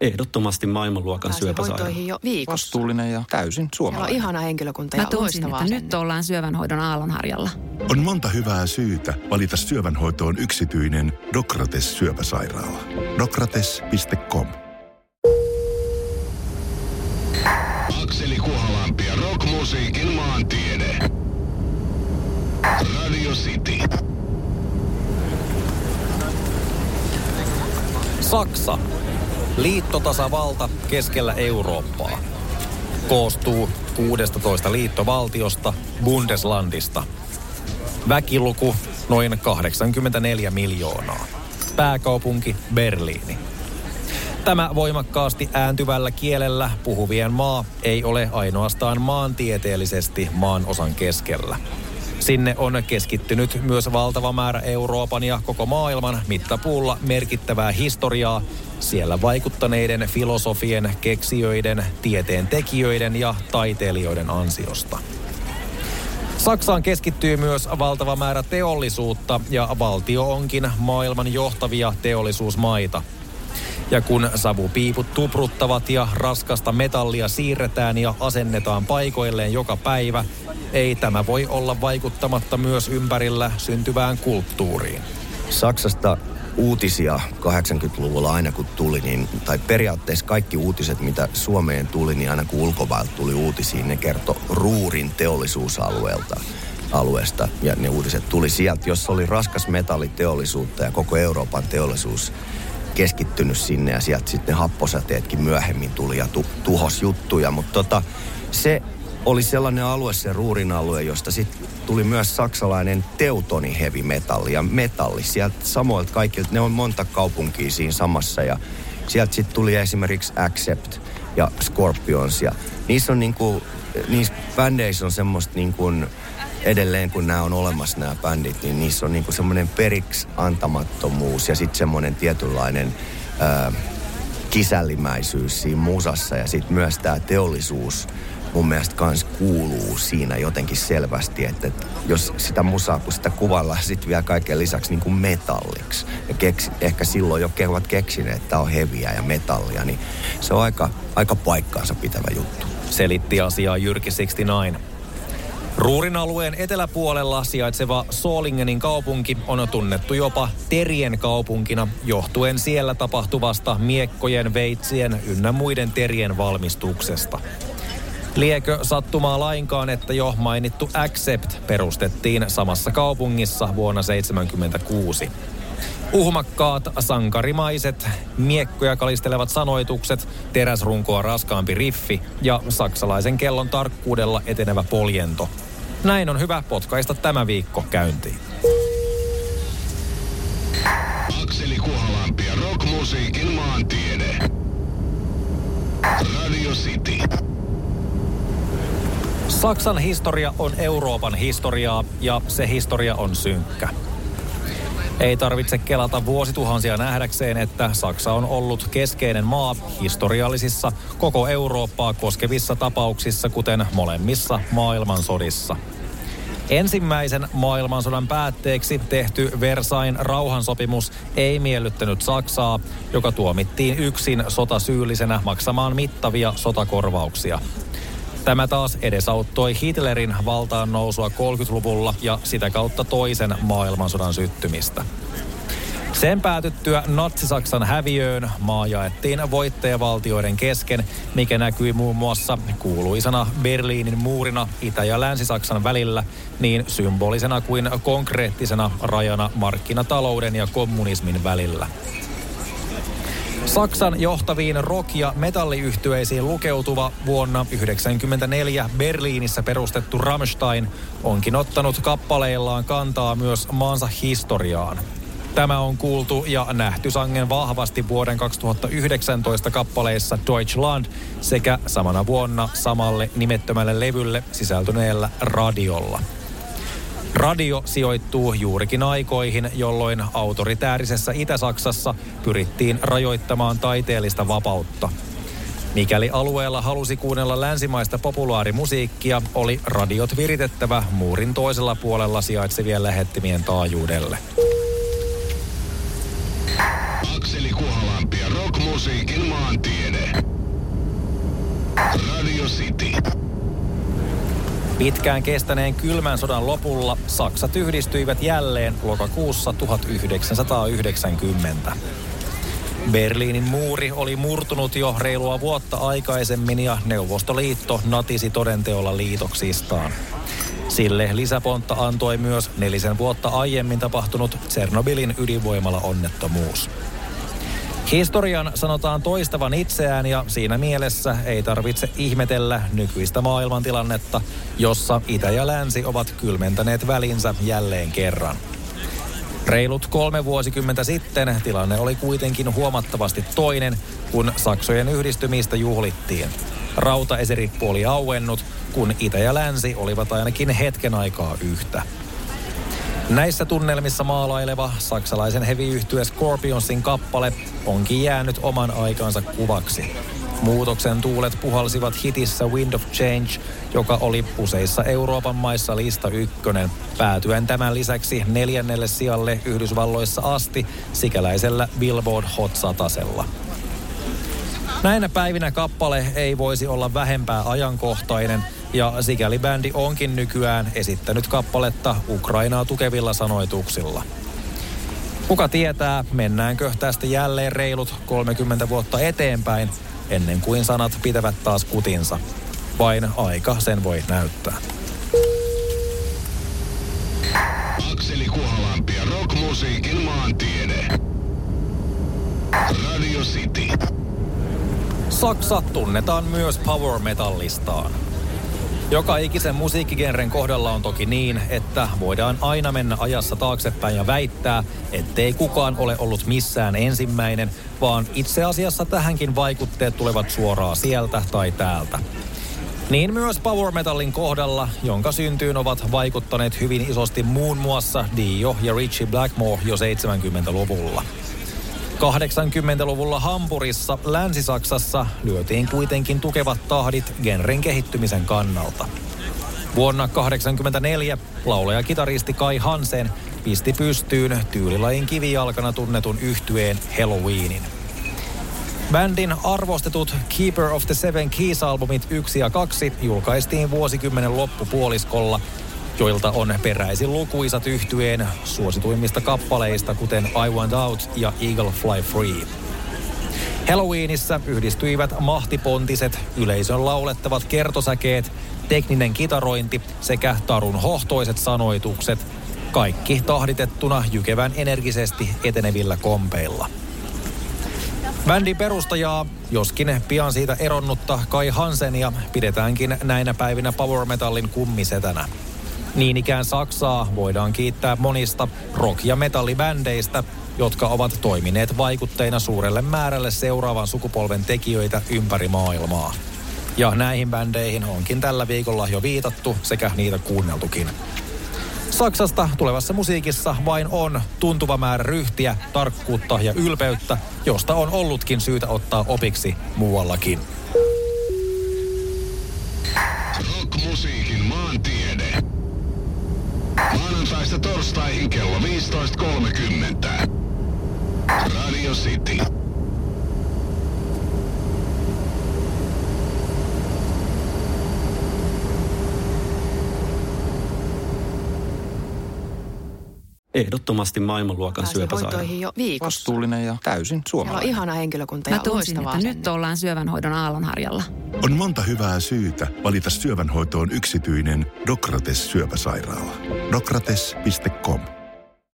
Ehdottomasti maailmanluokan syöpäsairaala. jo viikossa. Vastuullinen ja täysin Siellä on suomalainen. ihana henkilökunta Mä ja tunsin, loistavaa että nyt ollaan syövänhoidon aallonharjalla. On monta hyvää syytä valita syövänhoitoon yksityinen Dokrates syöpäsairaala. Dokrates.com Akseli Kuhalampi ja rockmusiikin maantiede. Radio City. Saksa. Liittotasavalta keskellä Eurooppaa. Koostuu 16 liittovaltiosta, Bundeslandista. Väkiluku noin 84 miljoonaa. Pääkaupunki Berliini. Tämä voimakkaasti ääntyvällä kielellä puhuvien maa ei ole ainoastaan maantieteellisesti maan osan keskellä. Sinne on keskittynyt myös valtava määrä Euroopan ja koko maailman mittapuulla merkittävää historiaa siellä vaikuttaneiden filosofien, keksijöiden, tieteen tekijöiden ja taiteilijoiden ansiosta. Saksaan keskittyy myös valtava määrä teollisuutta ja valtio onkin maailman johtavia teollisuusmaita. Ja kun savupiiput tupruttavat ja raskasta metallia siirretään ja asennetaan paikoilleen joka päivä, ei tämä voi olla vaikuttamatta myös ympärillä syntyvään kulttuuriin. Saksasta uutisia 80-luvulla aina kun tuli, niin, tai periaatteessa kaikki uutiset, mitä Suomeen tuli, niin aina kun ulkomailta tuli uutisia, ne kertoi Ruurin teollisuusalueelta alueesta. Ja ne uutiset tuli sieltä, jossa oli raskas metalliteollisuutta ja koko Euroopan teollisuus keskittynyt sinne ja sieltä sitten happosäteetkin myöhemmin tuli ja tu- tuhos juttuja. Mutta tota, se oli sellainen alue, se Ruurin alue, josta sitten tuli myös saksalainen teutoni heavy metalli ja metalli. Sieltä samoilta kaikilta, ne on monta kaupunkia siinä samassa ja sieltä sitten tuli esimerkiksi Accept ja Scorpions ja niissä on niinku, niissä bändeissä on semmoista niinku, edelleen kun nämä on olemassa nämä bändit, niin niissä on niinku semmoinen periksi antamattomuus ja sitten semmoinen tietynlainen ää, kisällimäisyys siinä musassa ja sitten myös tämä teollisuus mun mielestä kans kuuluu siinä jotenkin selvästi, että jos sitä musaa, kun sitä kuvaillaan sitten vielä kaiken lisäksi niin kuin metalliksi, ja keksi, ehkä silloin jo ovat keksineet, että on heviä ja metallia, niin se on aika, aika paikkaansa pitävä juttu. Selitti asiaa Jyrki 69. Ruurin alueen eteläpuolella sijaitseva Solingenin kaupunki on tunnettu jopa terien kaupunkina johtuen siellä tapahtuvasta miekkojen, veitsien ynnä muiden terien valmistuksesta. Liekö sattumaa lainkaan, että jo mainittu Accept perustettiin samassa kaupungissa vuonna 1976. Uhmakkaat, sankarimaiset, miekkoja kalistelevat sanoitukset, teräsrunkoa raskaampi riffi ja saksalaisen kellon tarkkuudella etenevä poljento. Näin on hyvä potkaista tämä viikko käyntiin. Akseli Kuhalampi ja rockmusiikin maantiede. Radio City. Saksan historia on Euroopan historiaa ja se historia on synkkä. Ei tarvitse kelata vuosituhansia nähdäkseen, että Saksa on ollut keskeinen maa historiallisissa koko Eurooppaa koskevissa tapauksissa, kuten molemmissa maailmansodissa. Ensimmäisen maailmansodan päätteeksi tehty Versain rauhansopimus ei miellyttänyt Saksaa, joka tuomittiin yksin sotasyyllisenä maksamaan mittavia sotakorvauksia. Tämä taas edesauttoi Hitlerin valtaan nousua 30-luvulla ja sitä kautta toisen maailmansodan syttymistä. Sen päätyttyä Natsi-Saksan häviöön maa jaettiin voittajavaltioiden kesken, mikä näkyi muun muassa kuuluisana Berliinin muurina Itä- ja Länsi-Saksan välillä, niin symbolisena kuin konkreettisena rajana markkinatalouden ja kommunismin välillä. Saksan johtaviin rock- ja metalliyhtyeisiin lukeutuva vuonna 1994 Berliinissä perustettu Rammstein onkin ottanut kappaleillaan kantaa myös maansa historiaan. Tämä on kuultu ja nähty sangen vahvasti vuoden 2019 kappaleissa Deutschland sekä samana vuonna samalle nimettömälle levylle sisältyneellä radiolla. Radio sijoittuu juurikin aikoihin, jolloin autoritäärisessä Itä-Saksassa pyrittiin rajoittamaan taiteellista vapautta. Mikäli alueella halusi kuunnella länsimaista populaarimusiikkia, oli radiot viritettävä muurin toisella puolella sijaitsevien lähettimien taajuudelle. Akseli Kuhalampi ja rockmusiikin maantiede. Radio City. Pitkään kestäneen kylmän sodan lopulla Saksat yhdistyivät jälleen lokakuussa 1990. Berliinin muuri oli murtunut jo reilua vuotta aikaisemmin ja Neuvostoliitto natisi todenteolla liitoksistaan. Sille lisäpontta antoi myös nelisen vuotta aiemmin tapahtunut Tsernobylin ydinvoimala onnettomuus. Historian sanotaan toistavan itseään ja siinä mielessä ei tarvitse ihmetellä nykyistä maailmantilannetta, jossa itä ja länsi ovat kylmentäneet välinsä jälleen kerran. Reilut kolme vuosikymmentä sitten tilanne oli kuitenkin huomattavasti toinen, kun Saksojen yhdistymistä juhlittiin. Rautaesirippu oli auennut, kun itä ja länsi olivat ainakin hetken aikaa yhtä. Näissä tunnelmissa maalaileva saksalaisen heavy Scorpionsin kappale onkin jäänyt oman aikansa kuvaksi. Muutoksen tuulet puhalsivat hitissä Wind of Change, joka oli useissa Euroopan maissa lista ykkönen, päätyen tämän lisäksi neljännelle sijalle Yhdysvalloissa asti sikäläisellä Billboard Hot Satasella. Näinä päivinä kappale ei voisi olla vähempää ajankohtainen – ja sikäli bändi onkin nykyään esittänyt kappaletta Ukrainaa tukevilla sanoituksilla. Kuka tietää, mennäänkö tästä jälleen reilut 30 vuotta eteenpäin, ennen kuin sanat pitävät taas kutinsa. Vain aika sen voi näyttää. Akseli Kuhalampi ja rockmusiikin maantiede. Radio City. Saksa tunnetaan myös power metallistaan. Joka ikisen musiikkigenren kohdalla on toki niin, että voidaan aina mennä ajassa taaksepäin ja väittää, ettei kukaan ole ollut missään ensimmäinen, vaan itse asiassa tähänkin vaikutteet tulevat suoraan sieltä tai täältä. Niin myös power metallin kohdalla, jonka syntyyn ovat vaikuttaneet hyvin isosti muun muassa Dio ja Richie Blackmore jo 70-luvulla. 80-luvulla Hampurissa, Länsi-Saksassa, lyötiin kuitenkin tukevat tahdit genren kehittymisen kannalta. Vuonna 1984 laulaja kitaristi Kai Hansen pisti pystyyn tyylilajin kivijalkana tunnetun yhtyeen Halloweenin. Bändin arvostetut Keeper of the Seven Keys-albumit 1 ja 2 julkaistiin vuosikymmenen loppupuoliskolla joilta on peräisin lukuisat yhtyeen suosituimmista kappaleista, kuten I Want Out ja Eagle Fly Free. Halloweenissa yhdistyivät mahtipontiset, yleisön laulettavat kertosäkeet, tekninen kitarointi sekä tarun hohtoiset sanoitukset, kaikki tahditettuna jykevän energisesti etenevillä kompeilla. Bändin perustajaa, joskin pian siitä eronnutta Kai Hansenia, pidetäänkin näinä päivinä power metallin kummisetänä. Niin ikään Saksaa voidaan kiittää monista rock- ja metallibändeistä, jotka ovat toimineet vaikutteina suurelle määrälle seuraavan sukupolven tekijöitä ympäri maailmaa. Ja näihin bändeihin onkin tällä viikolla jo viitattu sekä niitä kuunneltukin. Saksasta tulevassa musiikissa vain on tuntuva määrä ryhtiä, tarkkuutta ja ylpeyttä, josta on ollutkin syytä ottaa opiksi muuallakin. Rockmusiikin torstaihin kello 15.30. Radio City. Ehdottomasti maailmanluokan syöpäsairaala. jo viikossa. Vastuullinen ja täysin Siellä on suomalainen. ihana henkilökunta Mä ja tunsin, loistava että nyt ollaan syövänhoidon aallonharjalla. On monta hyvää syytä valita syövänhoitoon yksityinen Dokrates syöpäsairaala. Dokrates.com